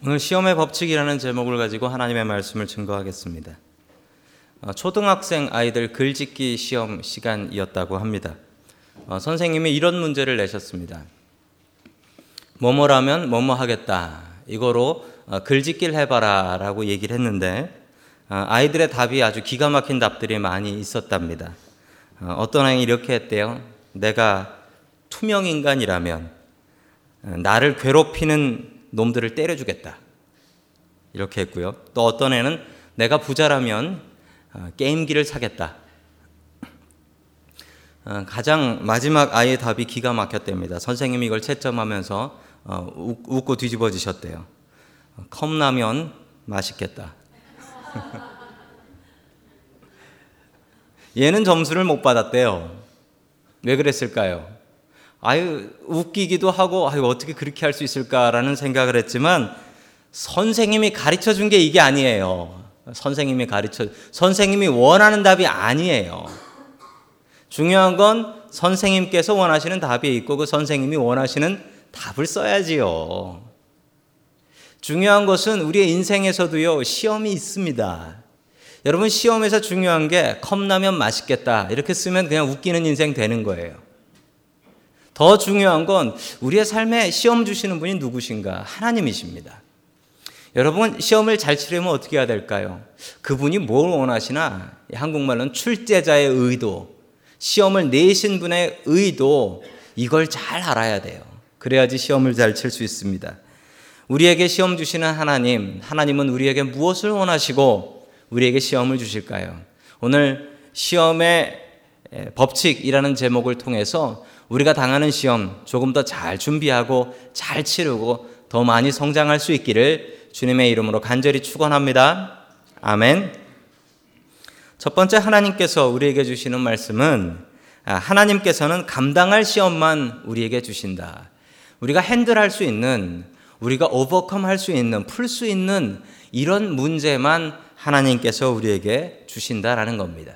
오늘 시험의 법칙이라는 제목을 가지고 하나님의 말씀을 증거하겠습니다. 어, 초등학생 아이들 글짓기 시험 시간이었다고 합니다. 어, 선생님이 이런 문제를 내셨습니다. 뭐뭐라면 뭐뭐 하겠다. 이거로 어, 글짓기를 해봐라 라고 얘기를 했는데 아이들의 답이 아주 기가 막힌 답들이 많이 있었답니다. 어떤 아이 이렇게 했대요. 내가 투명 인간이라면 나를 괴롭히는 놈들을 때려주겠다. 이렇게 했고요. 또 어떤 애는 내가 부자라면 어, 게임기를 사겠다. 어, 가장 마지막 아이의 답이 기가 막혔답니다. 선생님이 이걸 채점하면서 어, 웃고 뒤집어지셨대요. 컵라면 맛있겠다. 얘는 점수를 못 받았대요. 왜 그랬을까요? 아유, 웃기기도 하고, 아유, 어떻게 그렇게 할 수 있을까라는 생각을 했지만, 선생님이 가르쳐 준 게 이게 아니에요. 선생님이 가르쳐, 선생님이 원하는 답이 아니에요. 중요한 건 선생님께서 원하시는 답이 있고, 그 선생님이 원하시는 답을 써야지요. 중요한 것은 우리의 인생에서도요, 시험이 있습니다. 여러분, 시험에서 중요한 게 컵라면 맛있겠다. 이렇게 쓰면 그냥 웃기는 인생 되는 거예요. 더 중요한 건 우리의 삶에 시험 주시는 분이 누구신가? 하나님이십니다. 여러분, 시험을 잘 치려면 어떻게 해야 될까요? 그분이 뭘 원하시나? 한국말로는 출제자의 의도, 시험을 내신 분의 의도, 이걸 잘 알아야 돼요. 그래야지 시험을 잘 칠 수 있습니다. 우리에게 시험 주시는 하나님, 하나님은 우리에게 무엇을 원하시고 우리에게 시험을 주실까요? 오늘 시험의 법칙이라는 제목을 통해서 우리가 당하는 시험 조금 더 잘 준비하고 잘 치르고 더 많이 성장할 수 있기를 주님의 이름으로 간절히 축원합니다. 아멘. 첫 번째 하나님께서 우리에게 주시는 말씀은 아, 하나님께서는 감당할 시험만 우리에게 주신다. 우리가 핸들할 수 있는 우리가 오버컴 할 수 있는 풀 수 있는 이런 문제만 하나님께서 우리에게 주신다라는 겁니다.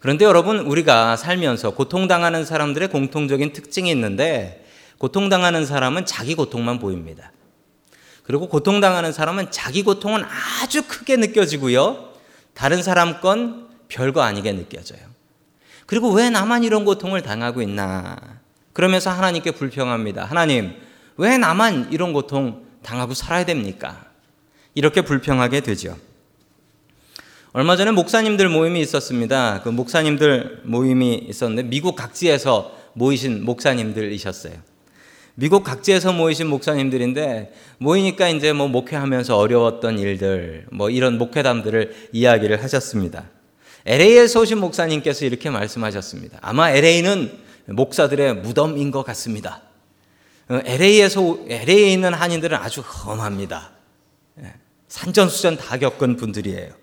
그런데 여러분, 우리가 살면서 고통당하는 사람들의 공통적인 특징이 있는데, 고통당하는 사람은 자기 고통만 보입니다. 그리고 고통당하는 사람은 자기 고통은 아주 크게 느껴지고요. 다른 사람 건 별거 아니게 느껴져요. 그리고 왜 나만 이런 고통을 당하고 있나? 그러면서 하나님께 불평합니다. 하나님, 왜 나만 이런 고통 당하고 살아야 됩니까? 이렇게 불평하게 되죠. 얼마 전에 목사님들 모임이 있었습니다. 그 목사님들 모임이 있었는데 미국 각지에서 모이신 목사님들이셨어요. 미국 각지에서 모이신 목사님들인데 모이니까 이제 뭐 목회하면서 어려웠던 일들 뭐 이런 목회담들을 이야기를 하셨습니다. LA에서 오신 목사님께서 이렇게 말씀하셨습니다. 아마 LA는 목사들의 무덤인 것 같습니다. LA에서 LA에 있는 한인들은 아주 험합니다. 예, 산전수전 다 겪은 분들이에요.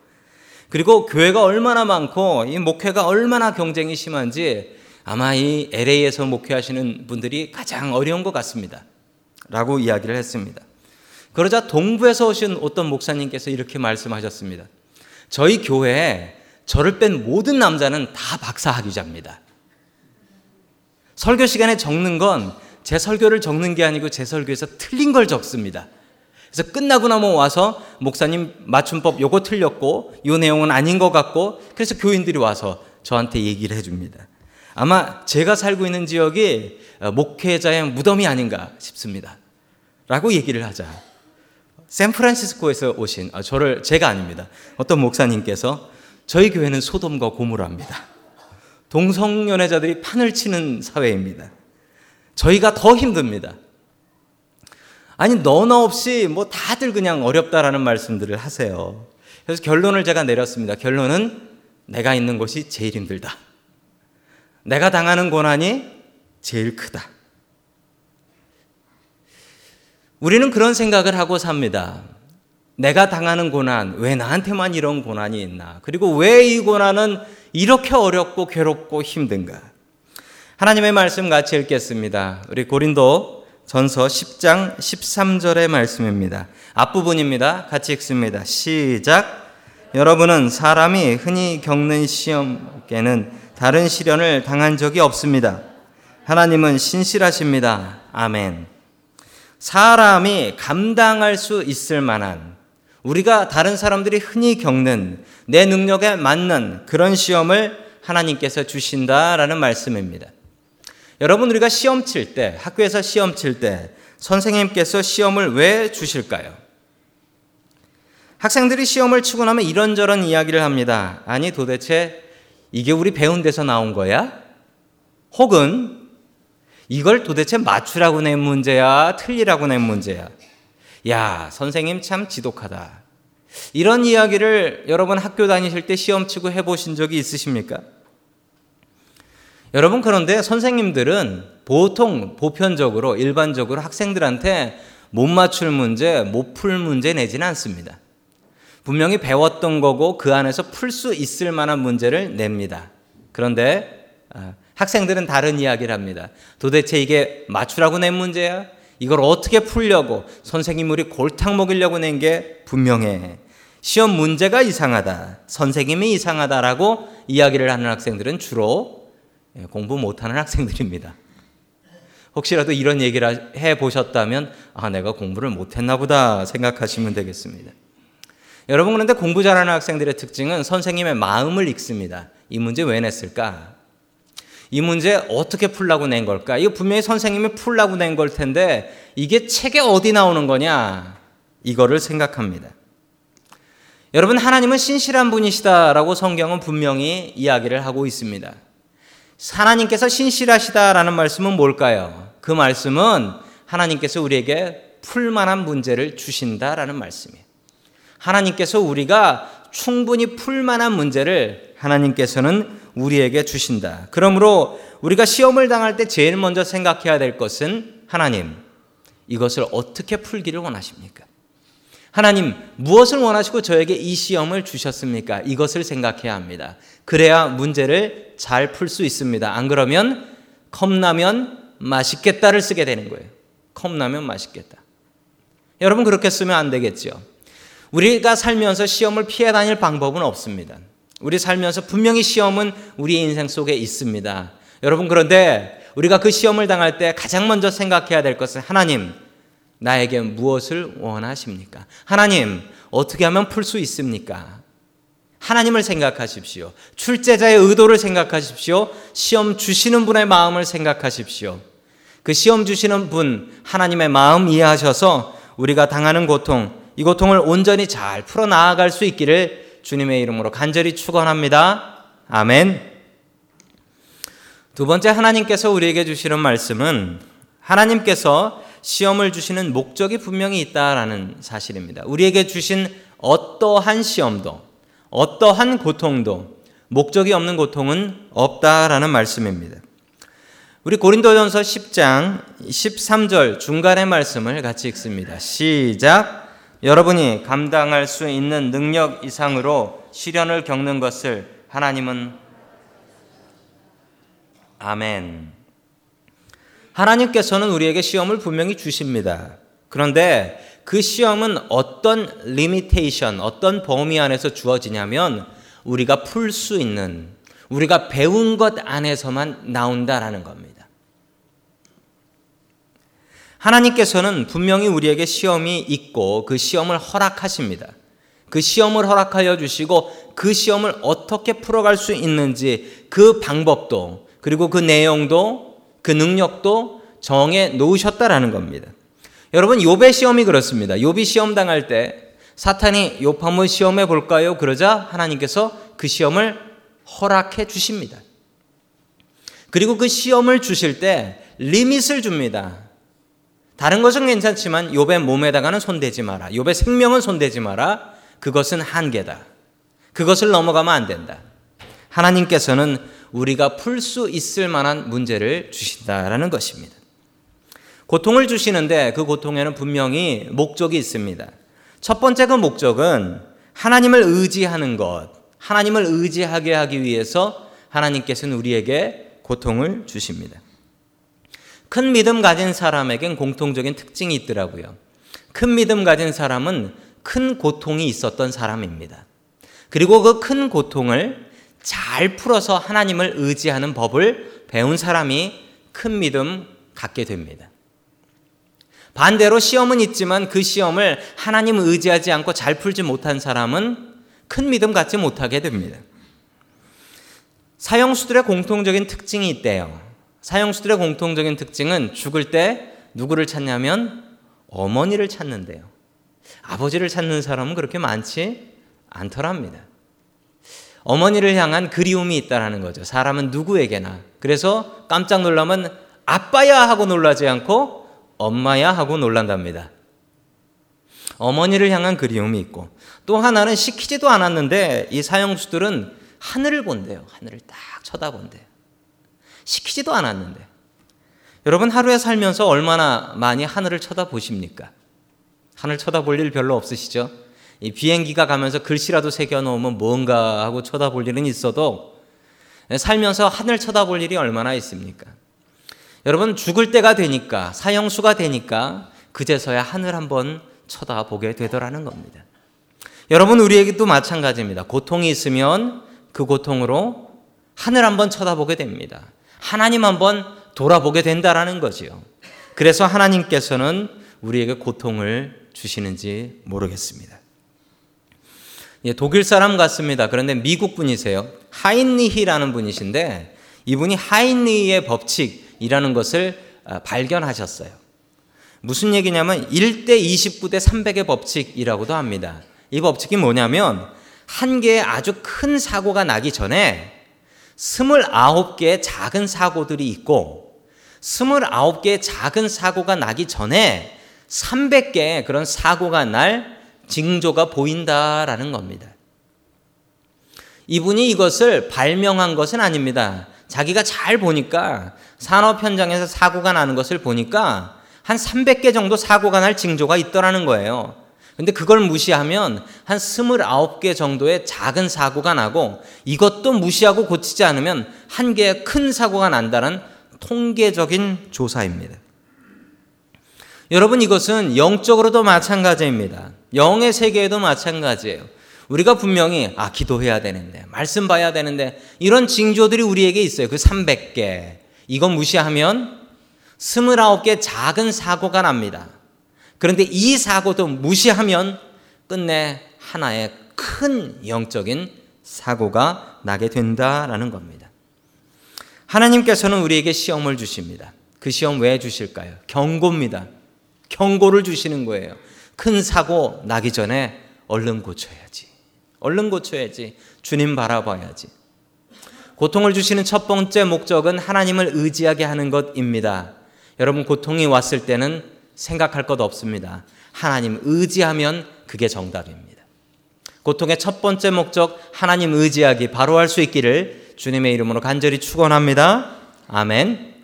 그리고 교회가 얼마나 많고 이 목회가 얼마나 경쟁이 심한지 아마 이 LA에서 목회하시는 분들이 가장 어려운 것 같습니다. 라고 이야기를 했습니다. 그러자 동부에서 오신 어떤 목사님께서 이렇게 말씀하셨습니다. 저희 교회에 저를 뺀 모든 남자는 다 박사 학위자입니다. 설교 시간에 적는 건 제 설교를 적는 게 아니고 제 설교에서 틀린 걸 적습니다. 그래서 끝나고 나면 와서 목사님 맞춤법 요거 틀렸고 요 내용은 아닌 것 같고 그래서 교인들이 와서 저한테 얘기를 해줍니다. 아마 제가 살고 있는 지역이 목회자의 무덤이 아닌가 싶습니다. 라고 얘기를 하자. 샌프란시스코에서 오신, 아, 저를, 제가 아닙니다. 어떤 목사님께서 저희 교회는 소돔과 고무라입니다. 동성연애자들이 판을 치는 사회입니다. 저희가 더 힘듭니다. 아니 너나 없이 뭐 다들 그냥 어렵다라는 말씀들을 하세요. 그래서 결론을 제가 내렸습니다. 결론은 내가 있는 곳이 제일 힘들다. 내가 당하는 고난이 제일 크다. 우리는 그런 생각을 하고 삽니다. 내가 당하는 고난, 왜 나한테만 이런 고난이 있나? 그리고 왜 이 고난은 이렇게 어렵고 괴롭고 힘든가? 하나님의 말씀 같이 읽겠습니다. 우리 고린도 전서 10장 13절의 말씀입니다. 앞부분입니다. 같이 읽습니다. 시작. 여러분은 사람이 흔히 겪는 시험께는 다른 시련을 당한 적이 없습니다. 하나님은 신실하십니다. 아멘. 사람이 감당할 수 있을 만한 우리가 다른 사람들이 흔히 겪는 내 능력에 맞는 그런 시험을 하나님께서 주신다라는 말씀입니다. 여러분 우리가 시험 칠 때, 학교에서 시험 칠 때 선생님께서 시험을 왜 주실까요? 학생들이 시험을 치고 나면 이런저런 이야기를 합니다. 아니 도대체 이게 우리 배운 데서 나온 거야? 혹은 이걸 도대체 맞추라고 낸 문제야? 틀리라고 낸 문제야? 야, 선생님 참 지독하다. 이런 이야기를 여러분 학교 다니실 때 시험 치고 해보신 적이 있으십니까? 여러분, 그런데 선생님들은 보통 보편적으로, 일반적으로 학생들한테 못 맞출 문제, 못 풀 문제 내지는 않습니다. 분명히 배웠던 거고 그 안에서 풀 수 있을 만한 문제를 냅니다. 그런데 아, 학생들은 다른 이야기를 합니다. 도대체 이게 맞추라고 낸 문제야? 이걸 어떻게 풀려고 선생님 우리 골탕 먹이려고 낸 게 분명해. 시험 문제가 이상하다. 선생님이 이상하다라고 이야기를 하는 학생들은 주로 예, 공부 못하는 학생들입니다. 혹시라도 이런 얘기를 해 보셨다면 아 내가 공부를 못했나 보다 생각하시면 되겠습니다. 여러분 그런데 공부 잘하는 학생들의 특징은 선생님의 마음을 읽습니다. 이 문제 왜 냈을까? 이 문제 어떻게 풀라고 낸 걸까? 이거 분명히 선생님이 풀라고 낸 걸 텐데 이게 책에 어디 나오는 거냐? 이거를 생각합니다. 여러분 하나님은 신실한 분이시다라고 성경은 분명히 이야기를 하고 있습니다. 하나님께서 신실하시다라는 말씀은 뭘까요? 그 말씀은 하나님께서 우리에게 풀만한 문제를 주신다라는 말씀이에요. 하나님께서 우리가 충분히 풀만한 문제를 하나님께서는 우리에게 주신다. 그러므로 우리가 시험을 당할 때 제일 먼저 생각해야 될 것은 하나님, 이것을 어떻게 풀기를 원하십니까? 하나님, 무엇을 원하시고 저에게 이 시험을 주셨습니까? 이것을 생각해야 합니다. 그래야 문제를 잘 풀 수 있습니다. 안 그러면 컵라면 맛있겠다를 쓰게 되는 거예요. 컵라면 맛있겠다. 여러분 그렇게 쓰면 안 되겠죠. 우리가 살면서 시험을 피해 다닐 방법은 없습니다. 우리 살면서 분명히 시험은 우리 인생 속에 있습니다. 여러분, 그런데 우리가 그 시험을 당할 때 가장 먼저 생각해야 될 것은 하나님, 나에게 무엇을 원하십니까? 하나님, 어떻게 하면 풀 수 있습니까? 하나님을 생각하십시오. 출제자의 의도를 생각하십시오. 시험 주시는 분의 마음을 생각하십시오. 그 시험 주시는 분, 하나님의 마음 이해하셔서 우리가 당하는 고통, 이 고통을 온전히 잘 풀어 나아갈 수 있기를 주님의 이름으로 간절히 축원합니다. 아멘. 두 번째 하나님께서 우리에게 주시는 말씀은 하나님께서 시험을 주시는 목적이 분명히 있다라는 사실입니다. 우리에게 주신 어떠한 시험도 어떠한 고통도 목적이 없는 고통은 없다라는 말씀입니다. 우리 고린도전서 10장 13절 중간의 말씀을 같이 읽습니다. 시작 여러분이 감당할 수 있는 능력 이상으로 시련을 겪는 것을 하나님은 아멘. 하나님께서는 우리에게 시험을 분명히 주십니다. 그런데 그 시험은 어떤 limitation, 어떤 범위 안에서 주어지냐면 우리가 풀 수 있는, 우리가 배운 것 안에서만 나온다라는 겁니다. 하나님께서는 분명히 우리에게 시험이 있고 그 시험을 허락하십니다. 그 시험을 허락하여 주시고 그 시험을 어떻게 풀어갈 수 있는지 그 방법도 그리고 그 내용도 그 능력도 정해 놓으셨다라는 겁니다. 여러분 욥의 시험이 그렇습니다. 욥이 시험 당할 때 사탄이 욥 한번 시험해 볼까요? 그러자 하나님께서 그 시험을 허락해 주십니다. 그리고 그 시험을 주실 때 리밋을 줍니다. 다른 것은 괜찮지만 욥의 몸에다가는 손대지 마라. 욥의 생명은 손대지 마라. 그것은 한계다. 그것을 넘어가면 안 된다. 하나님께서는 우리가 풀 수 있을 만한 문제를 주신다라는 것입니다. 고통을 주시는데 그 고통에는 분명히 목적이 있습니다. 첫 번째 그 목적은 하나님을 의지하는 것, 하나님을 의지하게 하기 위해서 하나님께서는 우리에게 고통을 주십니다. 큰 믿음 가진 사람에겐 공통적인 특징이 있더라고요. 큰 믿음 가진 사람은 큰 고통이 있었던 사람입니다. 그리고 그 큰 고통을 잘 풀어서 하나님을 의지하는 법을 배운 사람이 큰 믿음 갖게 됩니다. 반대로 시험은 있지만 그 시험을 하나님 의지하지 않고 잘 풀지 못한 사람은 큰 믿음 갖지 못하게 됩니다. 사형수들의 공통적인 특징이 있대요. 사형수들의 공통적인 특징은 죽을 때 누구를 찾냐면 어머니를 찾는데요. 아버지를 찾는 사람은 그렇게 많지 않더랍니다. 어머니를 향한 그리움이 있다라는 거죠. 사람은 누구에게나. 그래서 깜짝 놀라면 아빠야 하고 놀라지 않고 엄마야 하고 놀란답니다. 어머니를 향한 그리움이 있고 또 하나는 시키지도 않았는데 이 사형수들은 하늘을 본대요. 하늘을 딱 쳐다본대요. 시키지도 않았는데. 여러분 하루에 살면서 얼마나 많이 하늘을 쳐다보십니까? 하늘 쳐다볼 일 별로 없으시죠? 이 비행기가 가면서 글씨라도 새겨놓으면 뭔가 하고 쳐다볼 일은 있어도 살면서 하늘 쳐다볼 일이 얼마나 있습니까? 여러분 죽을 때가 되니까 사형수가 되니까 그제서야 하늘 한번 쳐다보게 되더라는 겁니다. 여러분 우리에게도 마찬가지입니다. 고통이 있으면 그 고통으로 하늘 한번 쳐다보게 됩니다. 하나님 한번 돌아보게 된다라는 거지요. 그래서 하나님께서는 우리에게 고통을 주시는지 모르겠습니다. 예, 독일 사람 같습니다. 그런데 미국 분이세요. 하인리히라는 분이신데 이분이 하인리히의 법칙이라는 것을 아, 발견하셨어요. 무슨 얘기냐면 1대 29대 300의 법칙이라고도 합니다. 이 법칙이 뭐냐면 한 개의 아주 큰 사고가 나기 전에 29개의 작은 사고들이 있고 29개의 작은 사고가 나기 전에 300개의 그런 사고가 날 징조가 보인다라는 겁니다. 이분이 이것을 발명한 것은 아닙니다. 자기가 잘 보니까 산업 현장에서 사고가 나는 것을 보니까 한 300개 정도 사고가 날 징조가 있더라는 거예요. 근데 그걸 무시하면 한 29개 정도의 작은 사고가 나고 이것도 무시하고 고치지 않으면 한 개의 큰 사고가 난다는 통계적인 조사입니다. 여러분 이것은 영적으로도 마찬가지입니다. 영의 세계에도 마찬가지예요. 우리가 분명히 아 기도해야 되는데 말씀 봐야 되는데 이런 징조들이 우리에게 있어요. 그 300개. 이건 무시하면 29개 작은 사고가 납니다. 그런데 이 사고도 무시하면 끝내 하나의 큰 영적인 사고가 나게 된다라는 겁니다. 하나님께서는 우리에게 시험을 주십니다. 그 시험 왜 주실까요? 경고입니다. 경고를 주시는 거예요. 큰 사고 나기 전에 얼른 고쳐야지. 얼른 고쳐야지. 주님 바라봐야지. 고통을 주시는 첫 번째 목적은 하나님을 의지하게 하는 것입니다. 여러분, 고통이 왔을 때는 생각할 것 없습니다. 하나님 의지하면 그게 정답입니다. 고통의 첫 번째 목적 하나님 의지하기 바로 할 수 있기를 주님의 이름으로 간절히 축원합니다. 아멘.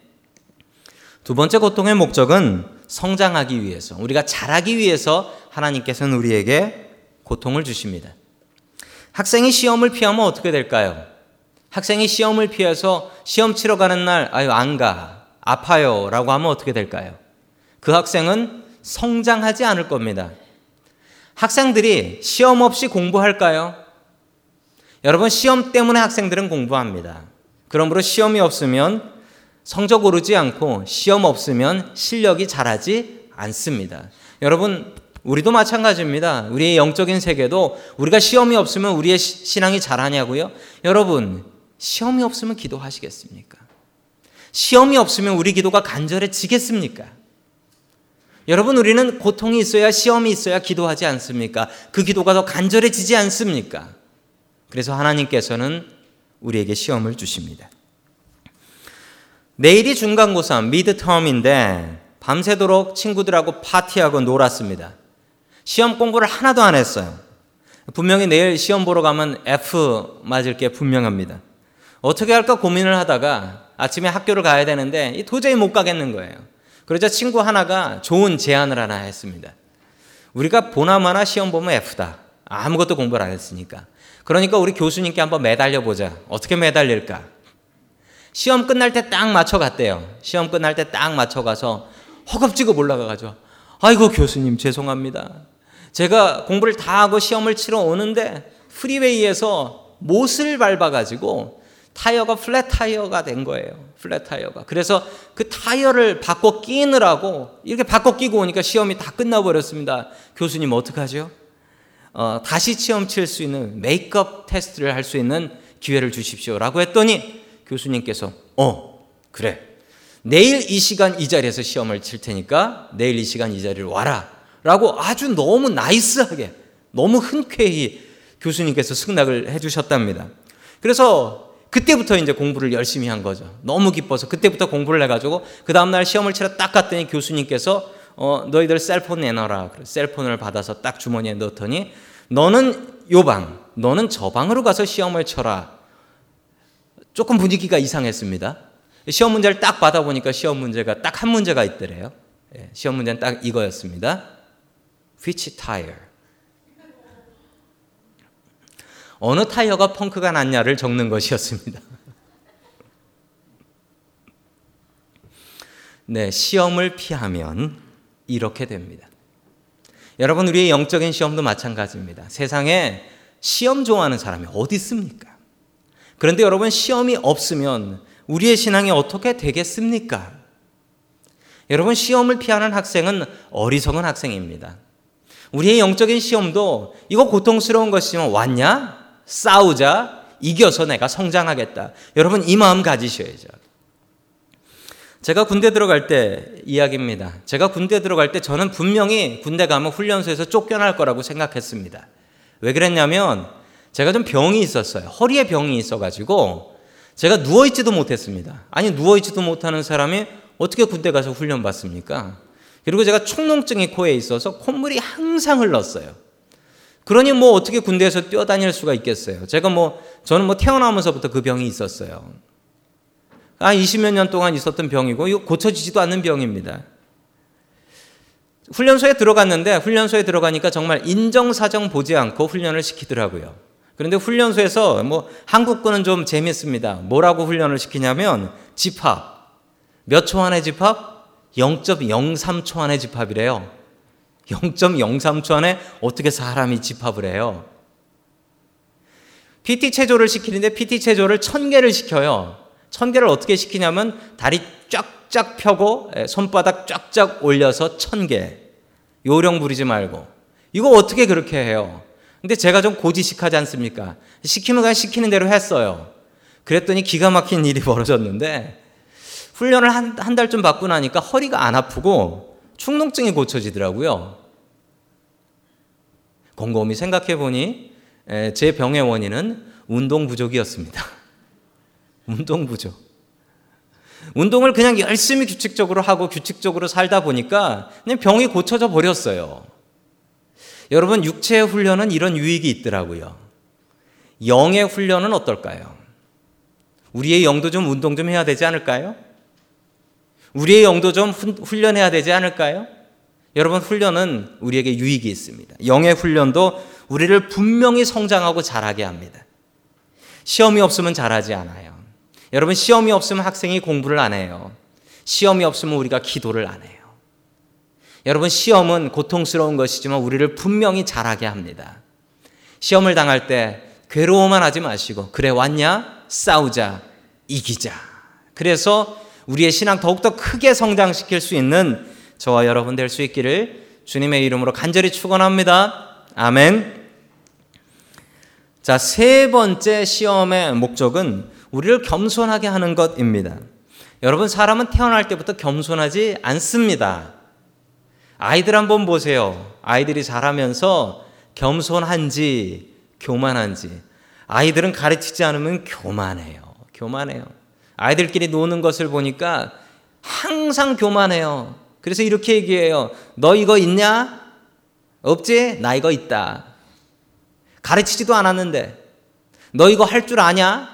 두 번째 고통의 목적은 성장하기 위해서 우리가 자라기 위해서 하나님께서는 우리에게 고통을 주십니다. 학생이 시험을 피하면 어떻게 될까요? 학생이 시험을 피해서 시험 치러 가는 날 아유 안 가. 아파요 라고 하면 어떻게 될까요? 그 학생은 성장하지 않을 겁니다. 학생들이 시험 없이 공부할까요? 여러분, 시험 때문에 학생들은 공부합니다. 그러므로 시험이 없으면 성적 오르지 않고 시험 없으면 실력이 자라지 않습니다. 여러분, 우리도 마찬가지입니다. 우리의 영적인 세계도 우리가 시험이 없으면 우리의 신앙이 자라냐고요? 여러분, 시험이 없으면 기도하시겠습니까? 시험이 없으면 우리 기도가 간절해지겠습니까? 여러분, 우리는 고통이 있어야 시험이 있어야 기도하지 않습니까? 그 기도가 더 간절해지지 않습니까? 그래서 하나님께서는 우리에게 시험을 주십니다. 내일이 중간고사 미드텀인데 밤새도록 친구들하고 파티하고 놀았습니다. 시험 공부를 하나도 안 했어요. 분명히 내일 시험 보러 가면 F 맞을 게 분명합니다. 어떻게 할까 고민을 하다가 아침에 학교를 가야 되는데 도저히 못 가겠는 거예요. 그러자 친구 하나가 좋은 제안을 하나 했습니다. 우리가 보나마나 시험 보면 F다. 아무것도 공부를 안 했으니까. 그러니까 우리 교수님께 한번 매달려 보자. 어떻게 매달릴까? 시험 끝날 때 딱 맞춰 갔대요. 시험 끝날 때 딱 맞춰 가서 허겁지겁 올라가 가지고 아이고 교수님 죄송합니다. 제가 공부를 다 하고 시험을 치러 오는데 프리웨이에서 못을 밟아 가지고 타이어가 flat tire가 된 거예요. flat tire가. 그래서 그 타이어를 바꿔 끼느라고 이렇게 바꿔 끼고 오니까 시험이 다 끝나버렸습니다. 교수님 어떡하죠? 어, 다시 시험 칠 수 있는 make-up test를 할 수 있는 기회를 주십시오 라고 했더니 교수님께서 어 그래 내일 이 시간 이 자리에서 시험을 칠 테니까 내일 이 시간 이 자리를 와라 라고 아주 너무 nice하게 너무 흔쾌히 교수님께서 승낙을 해주셨답니다. 그래서 그때부터 이제 공부를 열심히 한 거죠. 너무 기뻐서 그때부터 공부를 해가지고 그 다음날 시험을 치러 딱 갔더니 교수님께서 어, 너희들 셀폰 내놔라. 셀폰을 받아서 딱 주머니에 넣더니 너는 요 방, 너는 저 방으로 가서 시험을 쳐라. 조금 분위기가 이상했습니다. 시험 문제를 딱 받아보니까 시험 문제가 딱 한 문제가 있더래요. 예, 시험 문제는 딱 이거였습니다. Which tire? 어느 타이어가 펑크가 났냐를 적는 것이었습니다. 네, 시험을 피하면 이렇게 됩니다. 여러분, 우리의 영적인 시험도 마찬가지입니다. 세상에 시험 좋아하는 사람이 어디 있습니까? 그런데 여러분, 시험이 없으면 우리의 신앙이 어떻게 되겠습니까? 여러분, 시험을 피하는 학생은 어리석은 학생입니다. 우리의 영적인 시험도 이거 고통스러운 것이지만 왔냐? 싸우자. 이겨서 내가 성장하겠다. 여러분, 이 마음 가지셔야죠. 제가 군대 들어갈 때 이야기입니다. 제가 군대 들어갈 때 저는 분명히 군대 가면 훈련소에서 쫓겨날 거라고 생각했습니다. 왜 그랬냐면 제가 좀 병이 있었어요. 허리에 병이 있어가지고 제가 누워있지도 못했습니다. 아니, 누워있지도 못하는 사람이 어떻게 군대 가서 훈련 받습니까? 그리고 제가 축농증이 코에 있어서 콧물이 항상 흘렀어요. 그러니 뭐 어떻게 군대에서 뛰어다닐 수가 있겠어요. 제가 뭐, 저는 뭐 태어나면서부터 그 병이 있었어요. 아, 20몇 년 동안 있었던 병이고, 이거 고쳐지지도 않는 병입니다. 훈련소에 들어갔는데, 훈련소에 들어가니까 정말 인정사정 보지 않고 훈련을 시키더라고요. 그런데 훈련소에서 뭐, 한국군은 좀 재밌습니다. 뭐라고 훈련을 시키냐면, 집합. 몇 초 안에 집합? 0.03초 안에 집합이래요. 0.03초 안에 어떻게 사람이 집합을 해요? PT 체조를 시키는데 PT 체조를 1000개를 시켜요. 천 개를 어떻게 시키냐면 다리 쫙쫙 펴고 예, 손바닥 쫙쫙 올려서 천 개. 요령 부리지 말고. 이거 어떻게 그렇게 해요? 근데 제가 좀 고지식하지 않습니까? 시키면 그냥 시키는 대로 했어요. 그랬더니 기가 막힌 일이 벌어졌는데 훈련을 한, 한 달쯤 받고 나니까 허리가 안 아프고 축농증이 고쳐지더라고요. 곰곰이 생각해 보니 예, 제 병의 원인은 운동 부족이었습니다. 운동 부족. 운동을 그냥 열심히 규칙적으로 하고 규칙적으로 살다 보니까 그냥 병이 고쳐져 버렸어요. 여러분, 육체의 훈련은 이런 유익이 있더라고요. 영의 훈련은 어떨까요? 우리의 영도 좀 운동 좀 해야 되지 않을까요? 우리의 영도 좀 훈련해야 되지 않을까요? 여러분, 훈련은 우리에게 유익이 있습니다. 영의 훈련도 우리를 분명히 성장하고 잘하게 합니다. 시험이 없으면 잘하지 않아요. 여러분 시험이 없으면 학생이 공부를 안 해요. 시험이 없으면 우리가 기도를 안 해요. 여러분 시험은 고통스러운 것이지만 우리를 분명히 잘하게 합니다. 시험을 당할 때 괴로워만 하지 마시고 그래 왔냐? 싸우자. 이기자. 그래서 우리의 신앙 더욱더 크게 성장시킬 수 있는 저와 여러분 될 수 있기를 주님의 이름으로 간절히 축원합니다. 아멘. 자, 세 번째 시험의 목적은 우리를 겸손하게 하는 것입니다. 여러분, 사람은 태어날 때부터 겸손하지 않습니다. 아이들 한번 보세요. 아이들이 자라면서 겸손한지, 교만한지. 아이들은 가르치지 않으면 교만해요. 교만해요. 아이들끼리 노는 것을 보니까 항상 교만해요. 그래서 이렇게 얘기해요. 너 이거 있냐? 없지? 나 이거 있다. 가르치지도 않았는데. 너 이거 할 줄 아냐?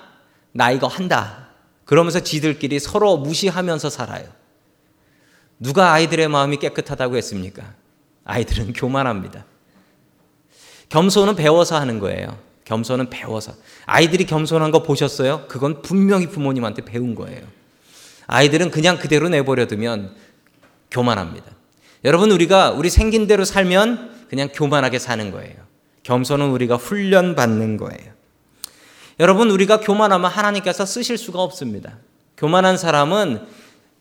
나 이거 한다. 그러면서 지들끼리 서로 무시하면서 살아요. 누가 아이들의 마음이 깨끗하다고 했습니까? 아이들은 교만합니다. 겸손은 배워서 하는 거예요. 겸손은 배워서. 아이들이 겸손한 거 보셨어요? 그건 분명히 부모님한테 배운 거예요. 아이들은 그냥 그대로 내버려 두면 교만합니다. 여러분, 우리가 우리 생긴 대로 살면 그냥 교만하게 사는 거예요. 겸손은 우리가 훈련받는 거예요. 여러분, 우리가 교만하면 하나님께서 쓰실 수가 없습니다. 교만한 사람은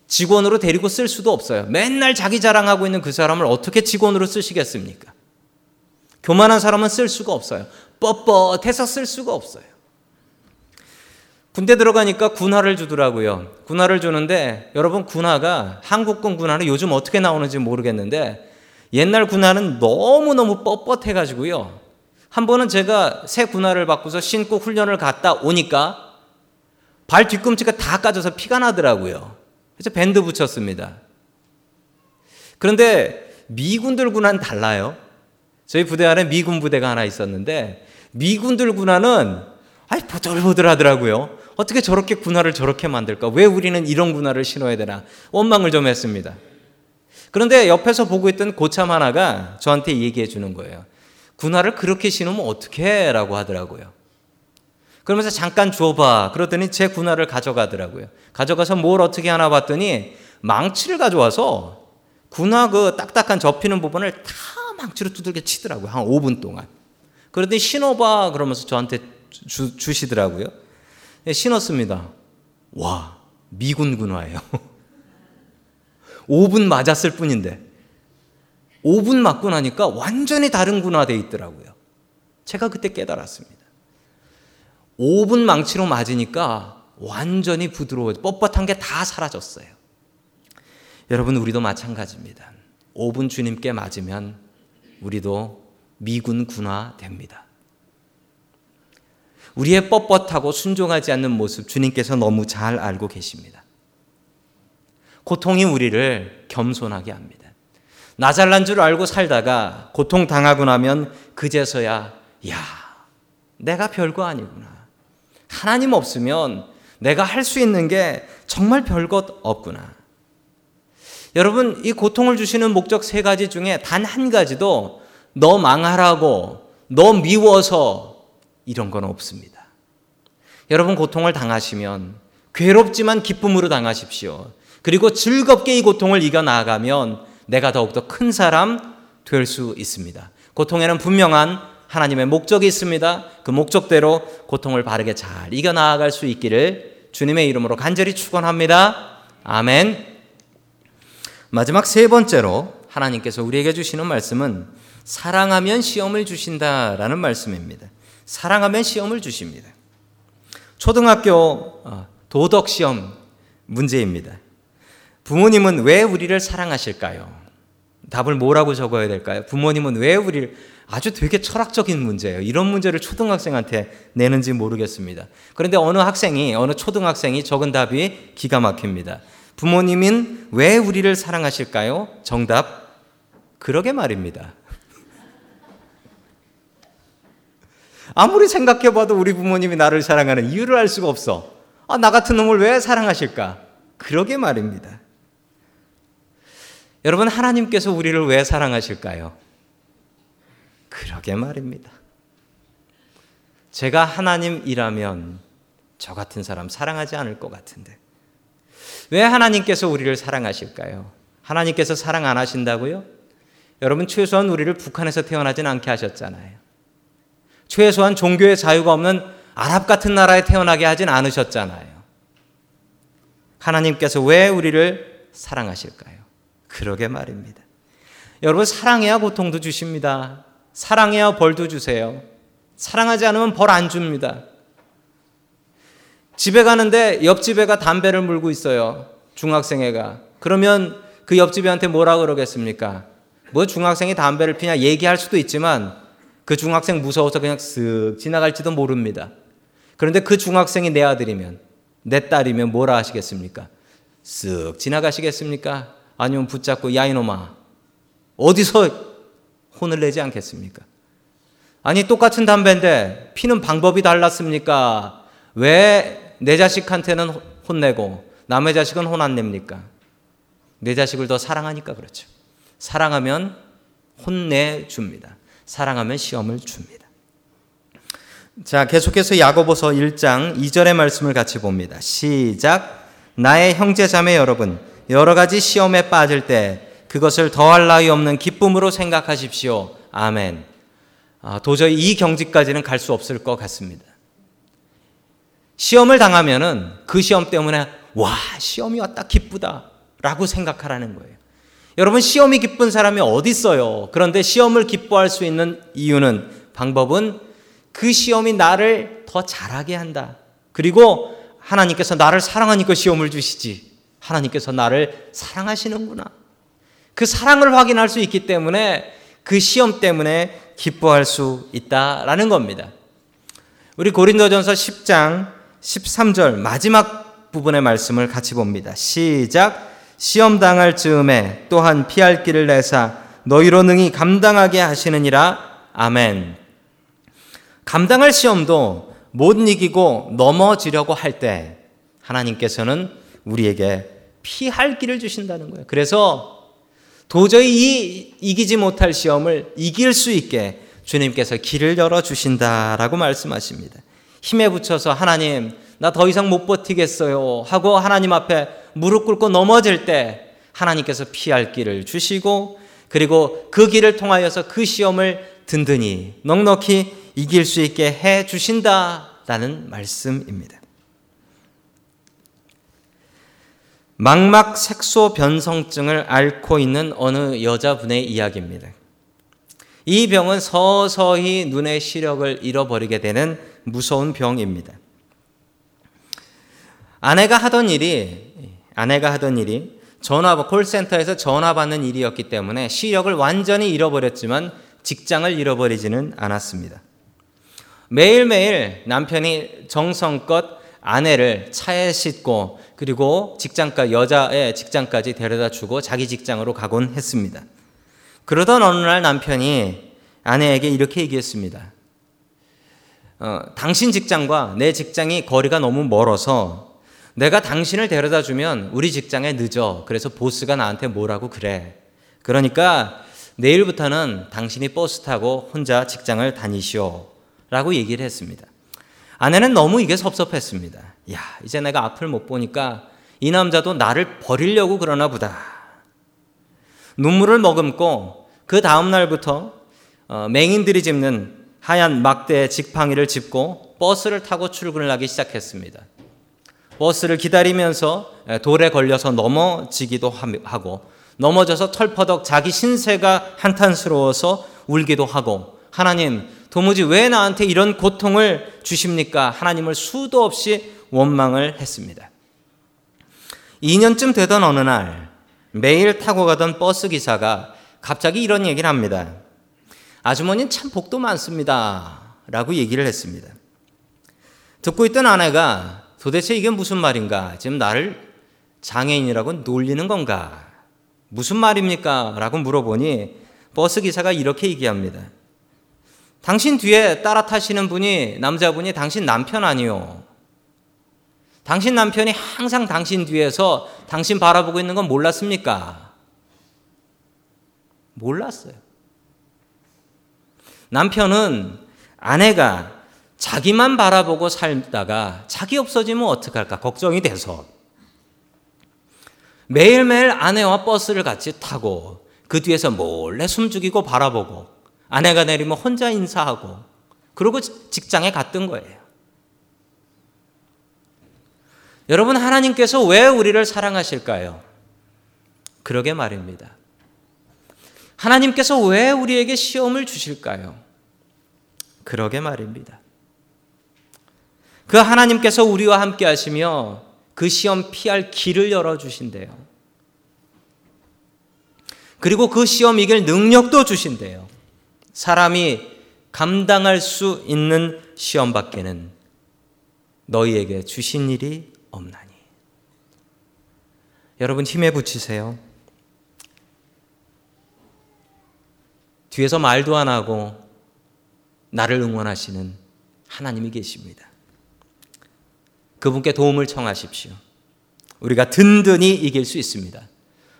직원으로 데리고 쓸 수도 없어요. 맨날 자기 자랑하고 있는 그 사람을 어떻게 직원으로 쓰시겠습니까? 교만한 사람은 쓸 수가 없어요. 뻣뻣해서 쓸 수가 없어요. 군대 들어가니까 군화를 주더라고요. 군화를 주는데 여러분 군화가 한국군 군화는 요즘 어떻게 나오는지 모르겠는데 옛날 군화는 너무너무 뻣뻣해 가지고요. 한 번은 제가 새 군화를 바꾸서 신고 훈련을 갔다 오니까 발 뒤꿈치가 다 까져서 피가 나더라고요. 그래서 밴드 붙였습니다. 그런데 미군들 군화는 달라요. 저희 부대 안에 미군 부대가 하나 있었는데 미군들 군화는 아이 보들보들 하더라고요. 어떻게 저렇게 군화를 저렇게 만들까? 왜 우리는 이런 군화를 신어야 되나? 원망을 좀 했습니다. 그런데 옆에서 보고 있던 고참 하나가 저한테 얘기해 주는 거예요. 군화를 그렇게 신으면 어떻게 라고 하더라고요. 그러면서 잠깐 주워봐. 그러더니 제 군화를 가져가더라고요. 가져가서 뭘 어떻게 하나 봤더니 망치를 가져와서 군화 그 딱딱한 접히는 부분을 다 망치로 두들겨 치더라고요. 한 5분 동안. 그러더니 신어봐. 그러면서 저한테 주, 주시더라고요. 네, 신었습니다. 와, 미군 군화예요. 5분 맞았을 뿐인데 5분 맞고 나니까 완전히 다른 군화돼 있더라고요. 제가 그때 깨달았습니다. 5분 망치로 맞으니까 완전히 부드러워 뻣뻣한 게 다 사라졌어요. 여러분 우리도 마찬가지입니다. 5분 주님께 맞으면 우리도 미군 군화 됩니다. 우리의 뻣뻣하고 순종하지 않는 모습 주님께서 너무 잘 알고 계십니다. 고통이 우리를 겸손하게 합니다. 나 잘난 줄 알고 살다가 고통 당하고 나면 그제서야 야 내가 별거 아니구나. 하나님 없으면 내가 할 수 있는 게 정말 별것 없구나. 여러분 이 고통을 주시는 목적 세 가지 중에 단 한 가지도 너 망하라고 너 미워서 이런 건 없습니다. 여러분 고통을 당하시면 괴롭지만 기쁨으로 당하십시오. 그리고 즐겁게 이 고통을 이겨 나가면 내가 더욱더 큰 사람 될 수 있습니다. 고통에는 분명한 하나님의 목적이 있습니다. 그 목적대로 고통을 바르게 잘 이겨 나아갈 수 있기를 주님의 이름으로 간절히 축원합니다. 아멘. 마지막 세 번째로 하나님께서 우리에게 주시는 말씀은 사랑하면 시험을 주신다라는 말씀입니다. 사랑하면 시험을 주십니다. 초등학교 어, 도덕 시험 문제입니다. 부모님은 왜 우리를 사랑하실까요? 답을 뭐라고 적어야 될까요? 부모님은 왜 우리를 아주 되게 철학적인 문제예요. 이런 문제를 초등학생한테 내는지 모르겠습니다. 그런데 어느 학생이 어느 초등학생이 적은 답이 기가 막힙니다. 부모님은 왜 우리를 사랑하실까요? 정답 그러게 말입니다. 아무리 생각해봐도 우리 부모님이 나를 사랑하는 이유를 알 수가 없어. 아, 나 같은 놈을 왜 사랑하실까? 그러게 말입니다. 여러분, 하나님께서 우리를 왜 사랑하실까요? 그러게 말입니다. 제가 하나님이라면 저 같은 사람 사랑하지 않을 것 같은데. 왜 하나님께서 우리를 사랑하실까요? 하나님께서 사랑 안 하신다고요? 여러분, 최소한 우리를 북한에서 태어나진 않게 하셨잖아요. 최소한 종교의 자유가 없는 아랍 같은 나라에 태어나게 하진 않으셨잖아요. 하나님께서 왜 우리를 사랑하실까요? 그러게 말입니다. 여러분, 사랑해야 고통도 주십니다. 사랑해야 벌도 주세요. 사랑하지 않으면 벌 안 줍니다. 집에 가는데 옆집 애가 담배를 물고 있어요. 중학생 애가. 그러면 그 옆집 애한테 뭐라 그러겠습니까? 뭐 중학생이 담배를 피냐 얘기할 수도 있지만 그 중학생 무서워서 그냥 쓱 지나갈지도 모릅니다. 그런데 그 중학생이 내 아들이면 내 딸이면 뭐라 하시겠습니까? 쓱 지나가시겠습니까? 아니면 붙잡고 야 이놈아 어디서 혼을 내지 않겠습니까? 아니 똑같은 담배인데 피는 방법이 달랐습니까? 왜 내 자식한테는 혼내고 남의 자식은 혼 안 냅니까? 내 자식을 더 사랑하니까 그렇죠. 사랑하면 혼내줍니다. 사랑하면 시험을 줍니다. 자, 계속해서 야고보서 1장 2절의 말씀을 같이 봅니다. 시작. 나의 형제 자매 여러분, 여러 가지 시험에 빠질 때 그것을 더할 나위 없는 기쁨으로 생각하십시오. 아멘. 아, 도저히 이 경지까지는 갈 수 없을 것 같습니다. 시험을 당하면은 그 시험 때문에 와, 시험이 왔다 기쁘다 라고 생각하라는 거예요. 여러분 시험이 기쁜 사람이 어디 있어요? 그런데 시험을 기뻐할 수 있는 이유는 방법은 그 시험이 나를 더 잘하게 한다. 그리고 하나님께서 나를 사랑하니까 시험을 주시지. 하나님께서 나를 사랑하시는구나. 그 사랑을 확인할 수 있기 때문에 그 시험 때문에 기뻐할 수 있다라는 겁니다. 우리 고린도전서 10장 13절 마지막 부분의 말씀을 같이 봅니다. 시작. 시험 당할 즈음에 또한 피할 길을 내사 너희로 능히 감당하게 하시느니라. 아멘. 감당할 시험도 못 이기고 넘어지려고 할 때 하나님께서는 우리에게 피할 길을 주신다는 거예요. 그래서 도저히 이, 이기지 못할 시험을 이길 수 있게 주님께서 길을 열어 주신다라고 말씀하십니다. 힘에 붙여서 하나님 나 더 이상 못 버티겠어요 하고 하나님 앞에 무릎 꿇고 넘어질 때 하나님께서 피할 길을 주시고 그리고 그 길을 통하여서 그 시험을 든든히 넉넉히 이길 수 있게 해 주신다라는 말씀입니다. 망막 색소 변성증을 앓고 있는 어느 여자분의 이야기입니다. 이 병은 서서히 눈의 시력을 잃어버리게 되는 무서운 병입니다. 아내가 하던 일이 아내가 하던 일이 전화 콜센터에서 전화 받는 일이었기 때문에 시력을 완전히 잃어버렸지만 직장을 잃어버리지는 않았습니다. 매일매일 남편이 정성껏 아내를 차에 싣고 그리고 직장까 여자의 직장까지 데려다 주고 자기 직장으로 가곤 했습니다. 그러던 어느 날 남편이 아내에게 이렇게 얘기했습니다. 어, 당신 직장과 내 직장이 거리가 너무 멀어서 내가 당신을 데려다 주면 우리 직장에 늦어. 그래서 보스가 나한테 뭐라고 그래. 그러니까 내일부터는 당신이 버스 타고 혼자 직장을 다니시오. 라고 얘기를 했습니다. 아내는 너무 이게 섭섭했습니다. 야, 이제 내가 앞을 못 보니까 이 남자도 나를 버리려고 그러나 보다. 눈물을 머금고 그 다음날부터 어, 맹인들이 짚는 하얀 막대 직팡이를 짚고 버스를 타고 출근을 하기 시작했습니다. 버스를 기다리면서 돌에 걸려서 넘어지기도 하고 넘어져서 털퍼덕 자기 신세가 한탄스러워서 울기도 하고 하나님 도무지 왜 나한테 이런 고통을 주십니까? 하나님을 수도 없이 원망을 했습니다. 2년쯤 되던 어느 날 매일 타고 가던 버스 기사가 갑자기 이런 얘기를 합니다. 아주머니는 참 복도 많습니다. 라고 얘기를 했습니다. 듣고 있던 아내가 도대체 이게 무슨 말인가? 지금 나를 장애인이라고 놀리는 건가? 무슨 말입니까? 라고 물어보니 버스 기사가 이렇게 얘기합니다. 당신 뒤에 따라 타시는 분이 남자분이 당신 남편 아니요. 당신 남편이 항상 당신 뒤에서 당신 바라보고 있는 건 몰랐습니까? 몰랐어요. 남편은 아내가 자기만 바라보고 살다가 자기 없어지면 어떡할까 걱정이 돼서 매일매일 아내와 버스를 같이 타고 그 뒤에서 몰래 숨죽이고 바라보고 아내가 내리면 혼자 인사하고 그러고 직장에 갔던 거예요. 여러분 하나님께서 왜 우리를 사랑하실까요? 그러게 말입니다. 하나님께서 왜 우리에게 시험을 주실까요? 그러게 말입니다. 그 하나님께서 우리와 함께 하시며 그 시험 피할 길을 열어주신대요. 그리고 그 시험 이길 능력도 주신대요. 사람이 감당할 수 있는 시험 밖에는 너희에게 주신 일이 없나니. 여러분 힘에 붙이세요. 뒤에서 말도 안 하고 나를 응원하시는 하나님이 계십니다. 그분께 도움을 청하십시오. 우리가 든든히 이길 수 있습니다.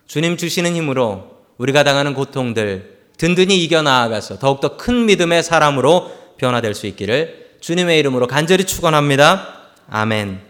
주님 주시는 힘으로 우리가 당하는 고통들 든든히 이겨 나아가서 더욱더 큰 믿음의 사람으로 변화될 수 있기를 주님의 이름으로 간절히 축원합니다. 아멘.